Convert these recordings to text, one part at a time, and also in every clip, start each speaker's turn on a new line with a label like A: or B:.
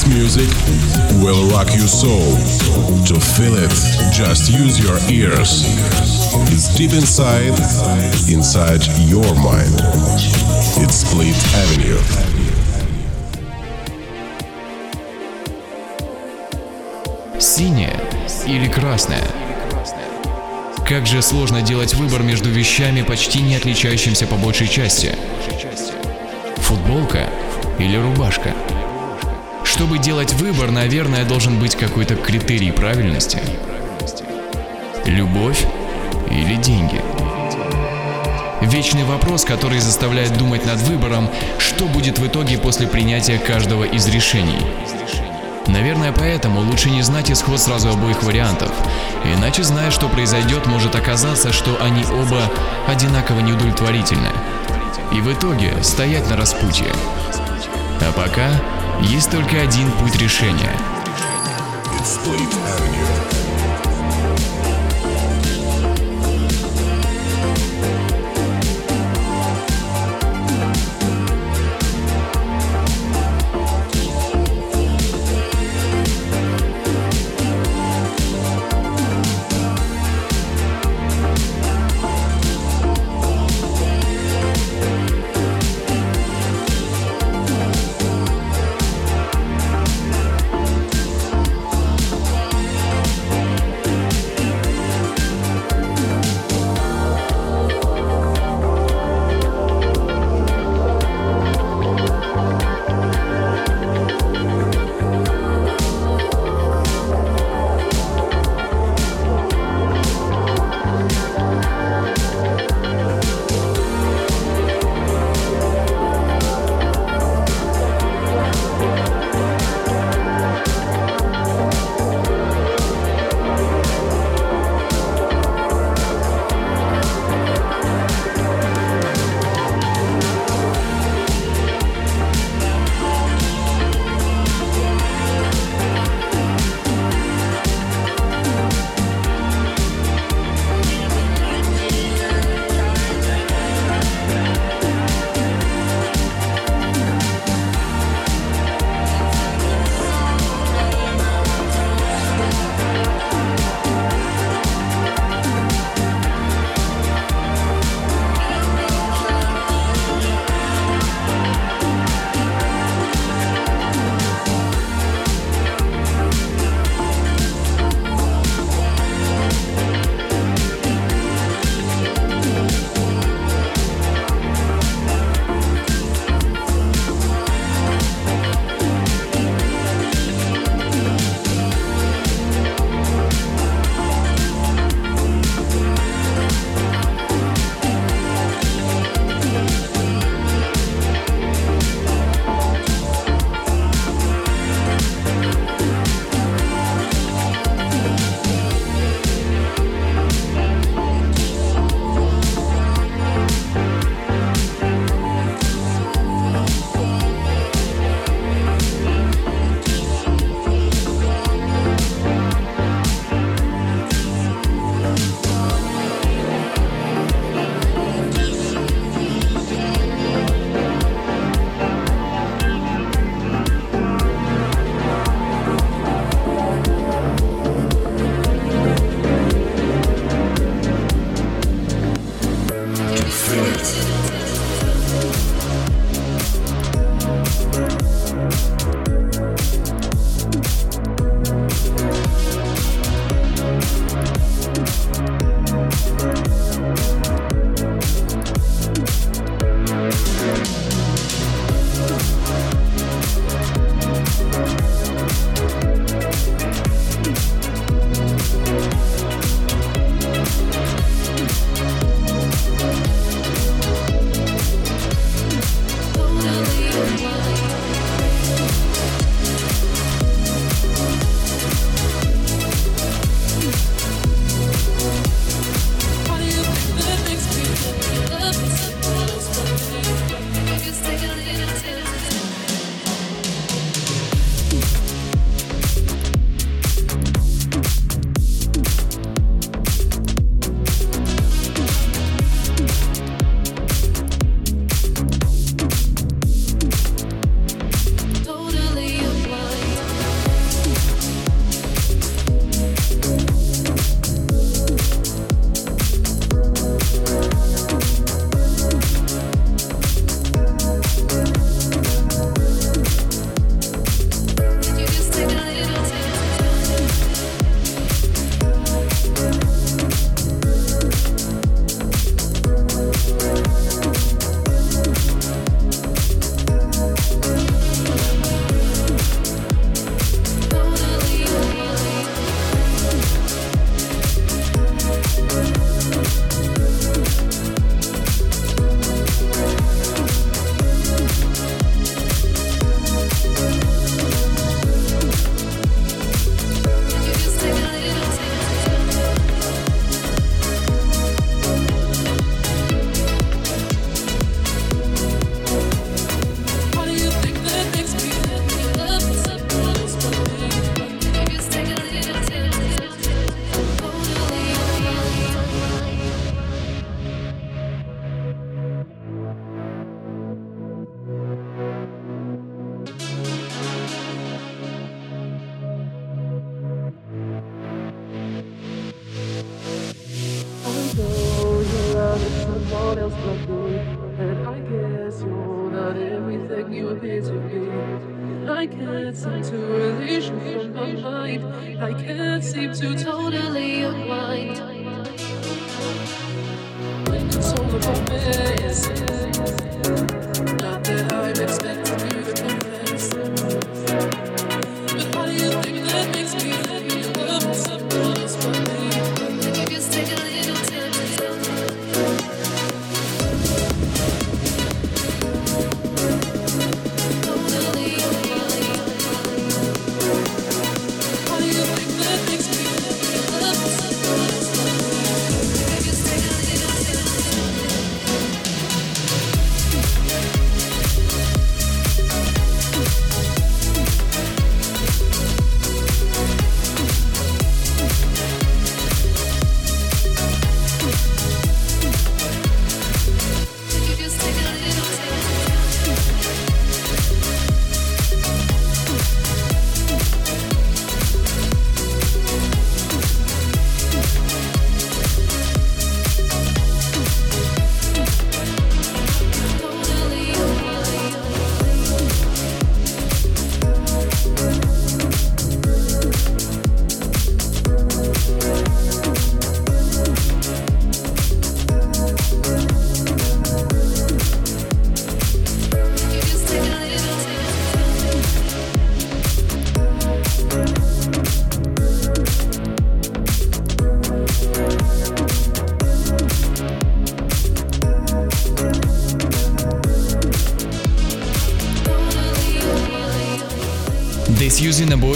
A: This music will rock your soul. To feel it, just use your ears. It's deep inside, inside your mind. It's Split Avenue.
B: Синяя или красная? Как же сложно делать выбор между вещами, почти не отличающимся по большей части. Футболка или рубашка? Чтобы делать выбор, наверное, должен быть какой-то критерий правильности. Любовь или деньги? Вечный вопрос, который заставляет думать над выбором, что будет в итоге после принятия каждого из решений. Наверное, поэтому лучше не знать исход сразу обоих вариантов. Иначе, зная, что произойдет, может оказаться, что они оба одинаково неудовлетворительны. И в итоге стоять на распутье. А пока есть только один путь решения.
A: It's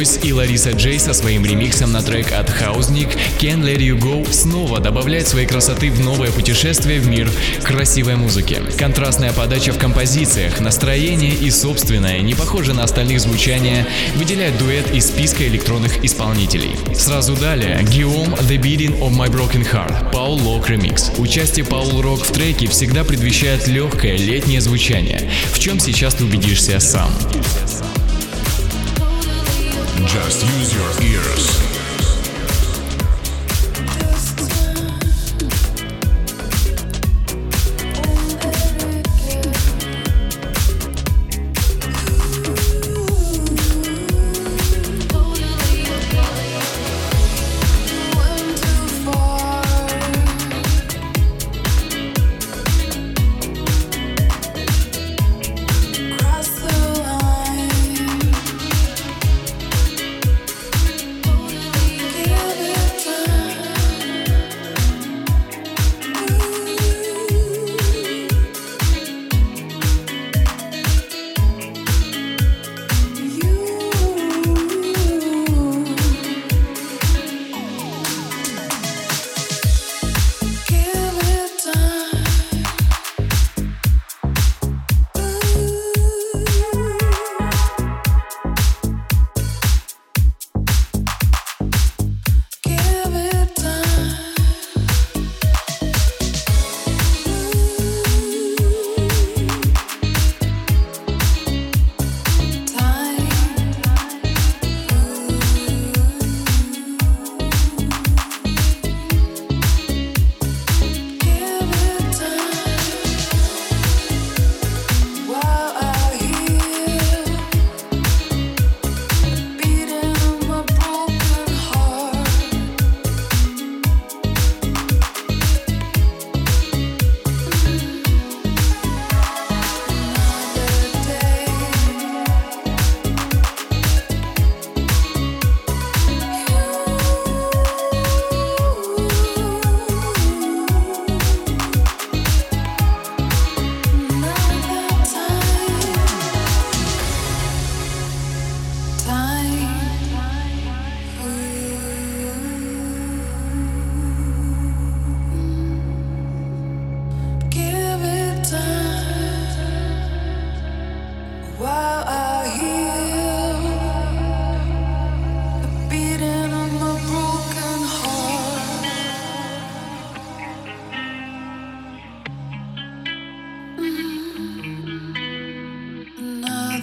B: Boys и Лариса Джей со своим ремиксом на трек от Хаузник Can't Let You Go снова добавляет своей красоты в новое путешествие в мир красивой музыки. Контрастная подача в композициях, настроение и собственное, не похоже на остальных звучание, выделяет дуэт из списка электронных исполнителей. Сразу далее Guillaume The Beating of My Broken Heart Паул Лок ремикс. Участие Паул Рок в треке всегда предвещает легкое летнее звучание, в чем сейчас ты убедишься сам.
C: Just use your ears.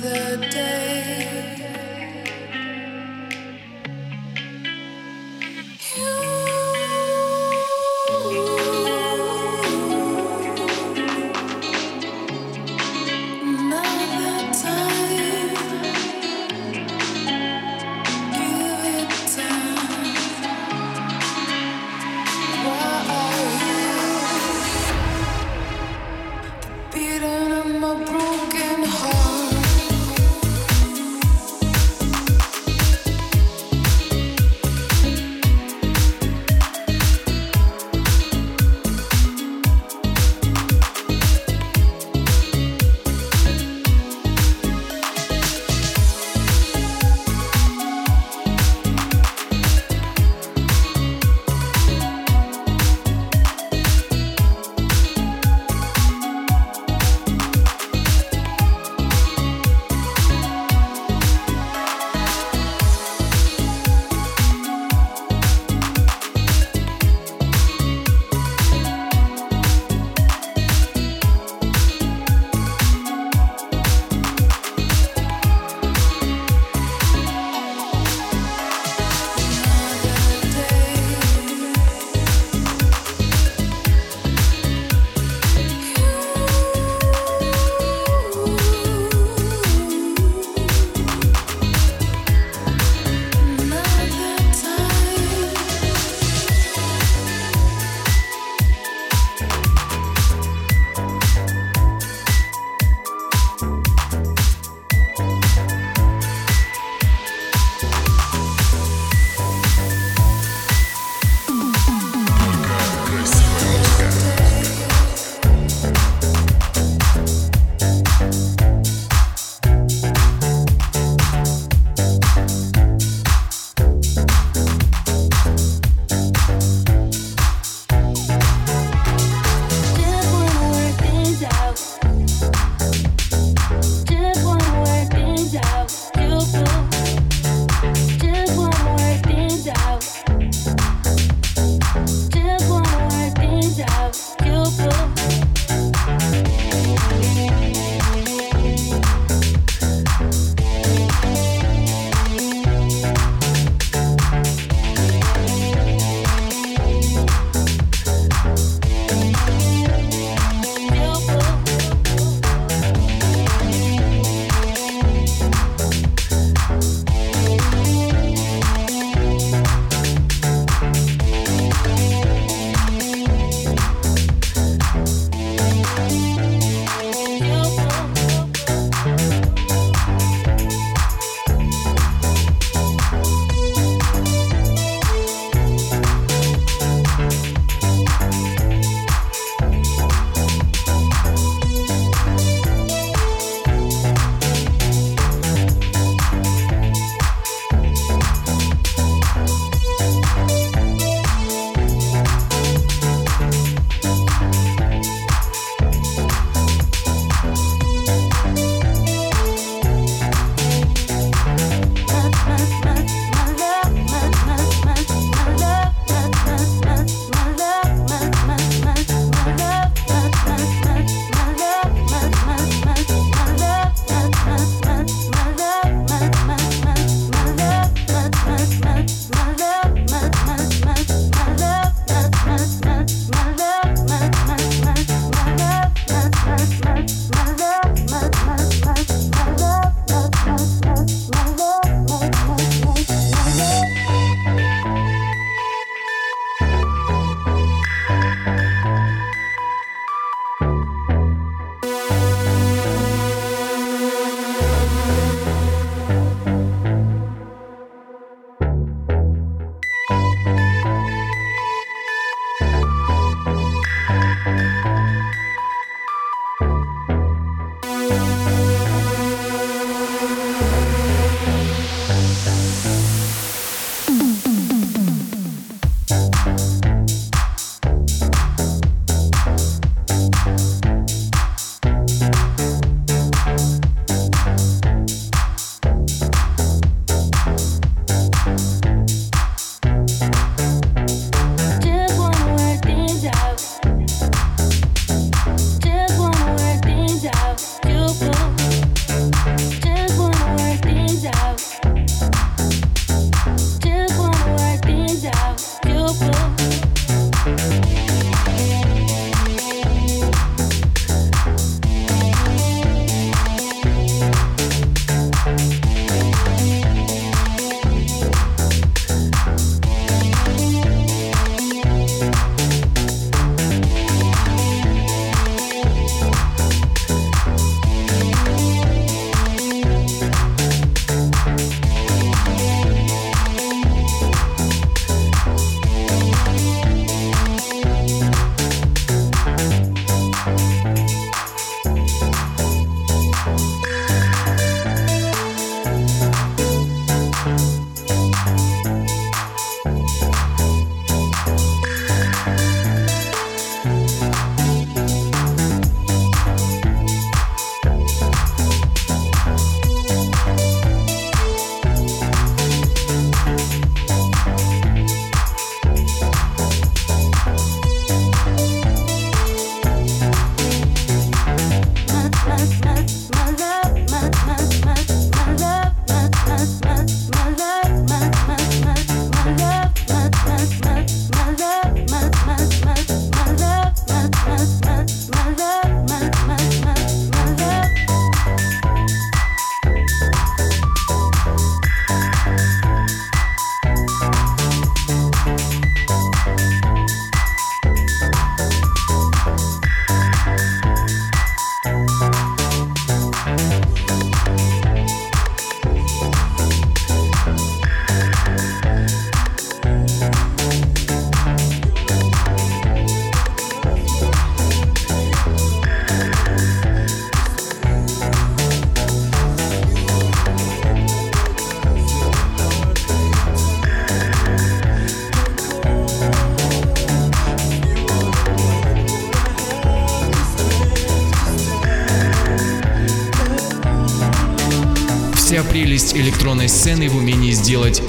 D: the day.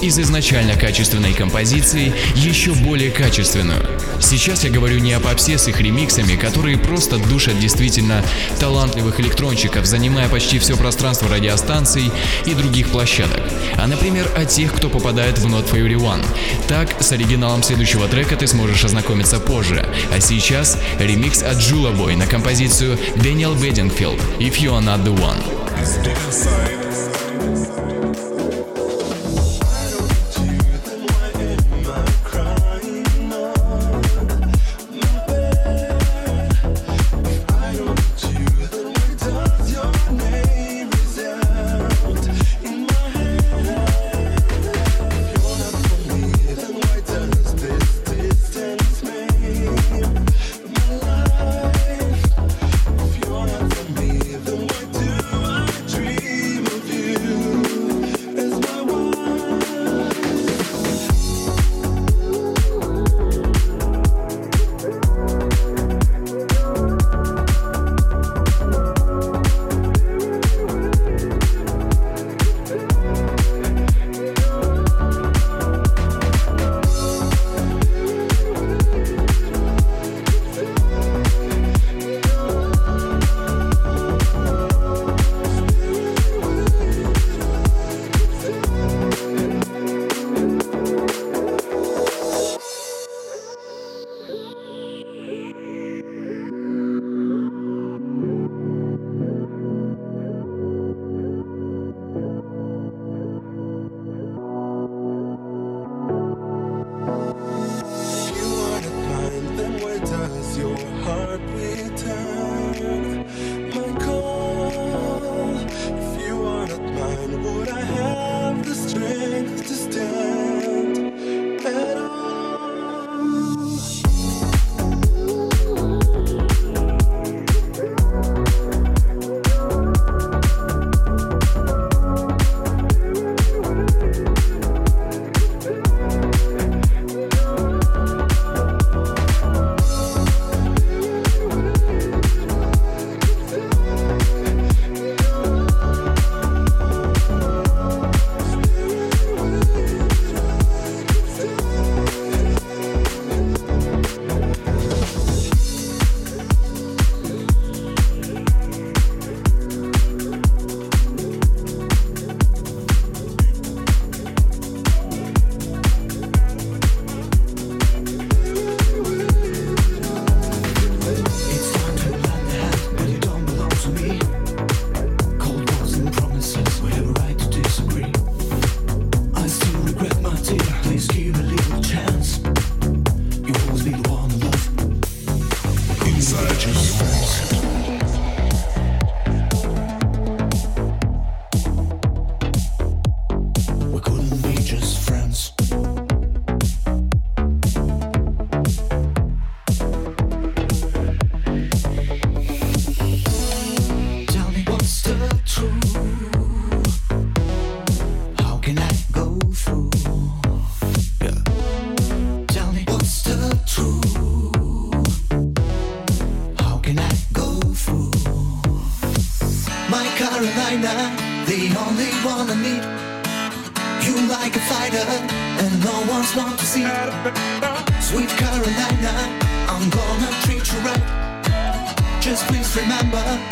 D: Из изначально качественной композиции еще более качественную. Сейчас я говорю не о попсе с их ремиксами, которые просто душат действительно талантливых электронщиков, занимая почти все пространство радиостанций и других площадок, а, например, о тех, кто попадает в Not Fury One. Так, с оригиналом следующего трека ты сможешь ознакомиться позже, а сейчас ремикс от Boy на композицию Daniel Bedingfield «If You Are Not The One».
E: seat. Sweet Carolina, I'm gonna treat you right. Just please remember.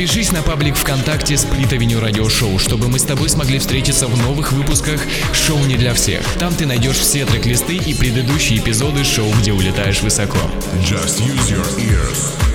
B: Подпишись на паблик ВКонтакте Сплит Авеню Радио Шоу, чтобы мы с тобой смогли встретиться в новых выпусках «Шоу не для всех». Там ты найдешь все трек-листы и предыдущие эпизоды шоу «Где улетаешь высоко».
C: Just use your ears.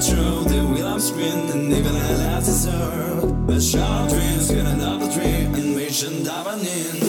F: true. The wheel I'm spinning, even I last deserve. But short dreams, get another dream, and we should dive in.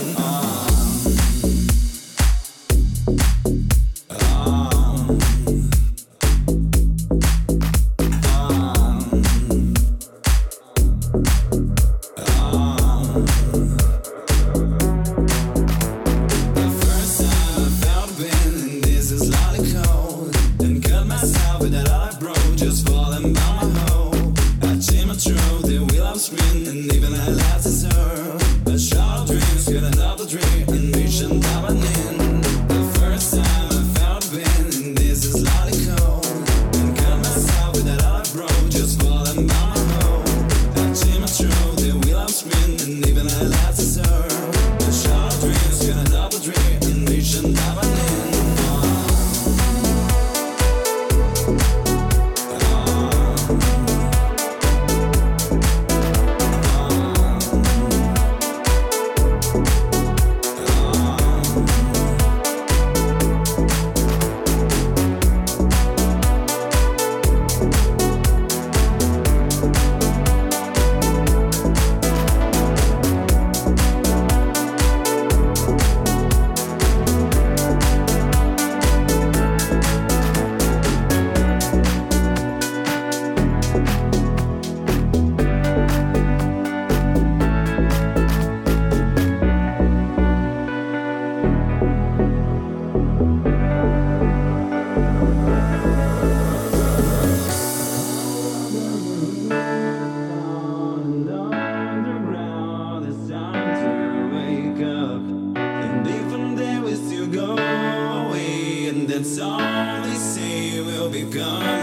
F: that's all they say will be gone.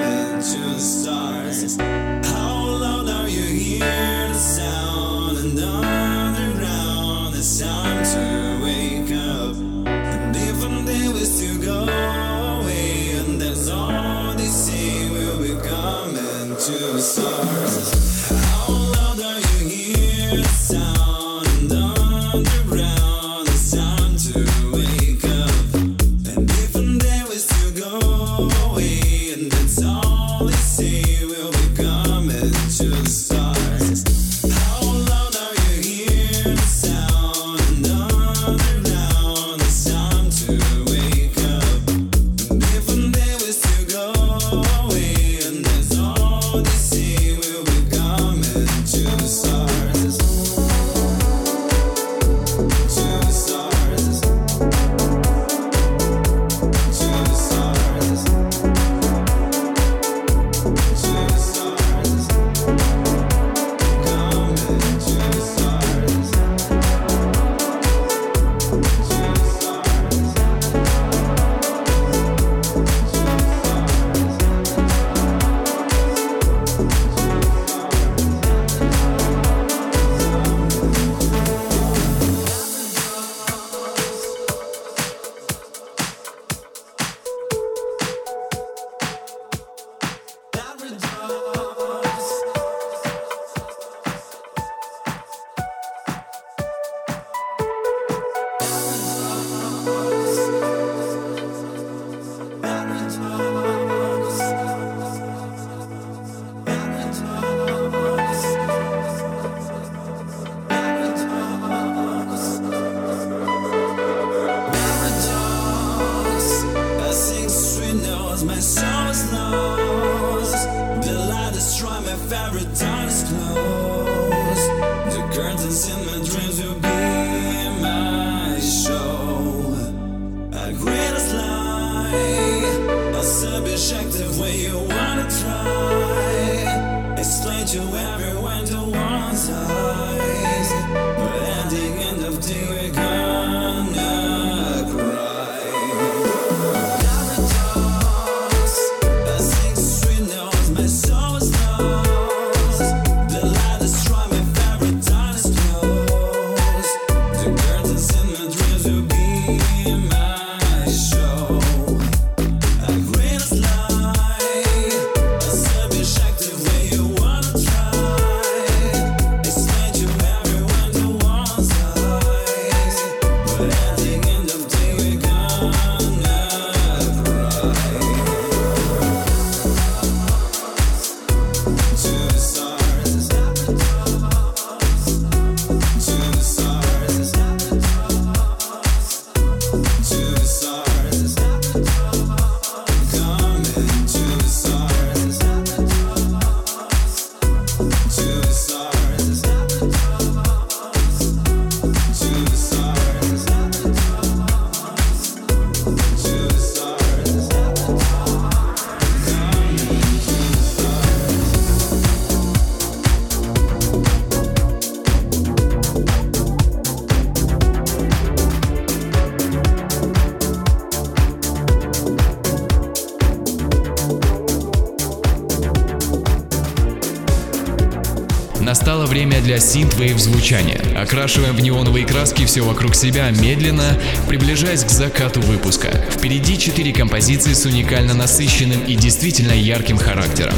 B: Настало время для синт-вейв звучания. Окрашиваем в неоновые краски все вокруг себя медленно, приближаясь к закату выпуска. Впереди четыре композиции с уникально насыщенным и действительно ярким характером.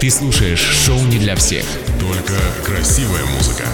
B: Ты слушаешь шоу не для всех.
C: Только красивая музыка.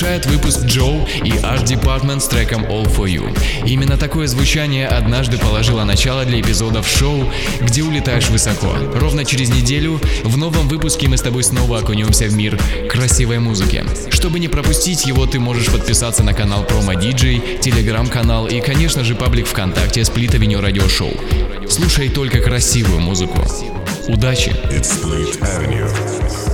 B: завершает выпуск Джоу и Art Department с треком All For You. Именно такое звучание однажды положило начало для эпизодов шоу «Где улетаешь высоко». Ровно через неделю в новом выпуске мы с тобой снова окунемся в мир красивой музыки. Чтобы не пропустить его, ты можешь подписаться на канал Promo DJ, телеграм-канал и, конечно же, паблик ВКонтакте Split Avenue Radio Show. Слушай только красивую музыку. Удачи!
G: It's Split Avenue.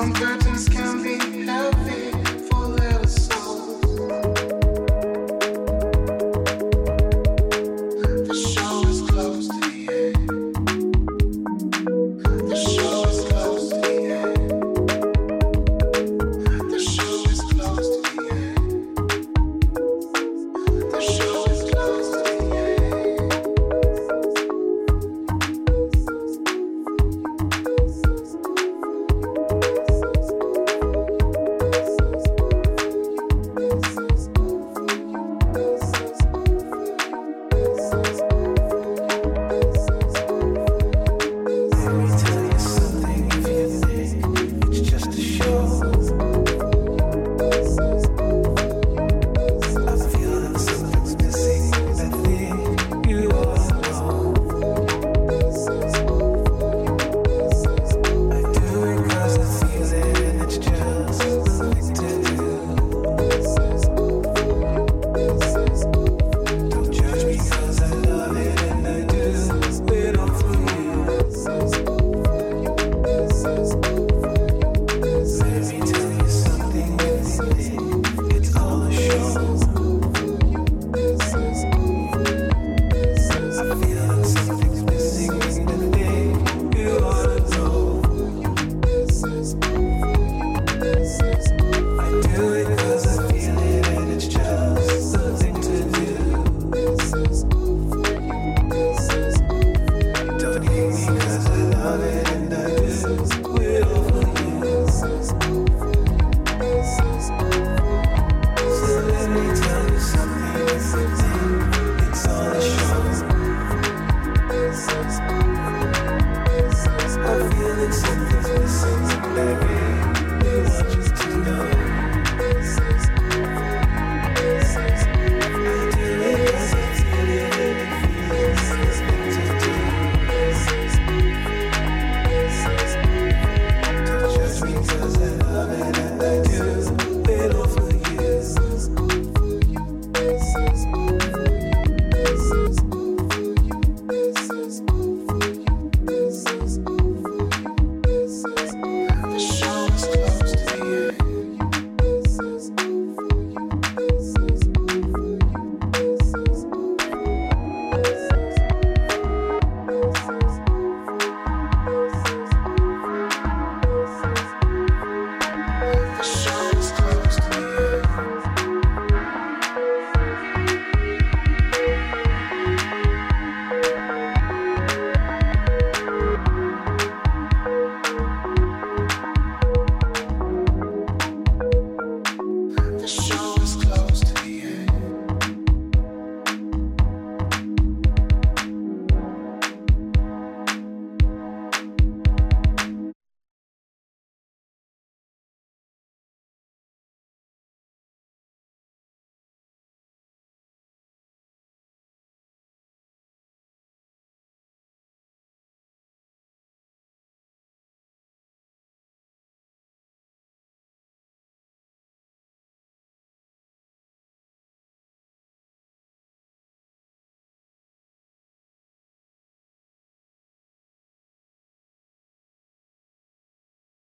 H: I'm
G: good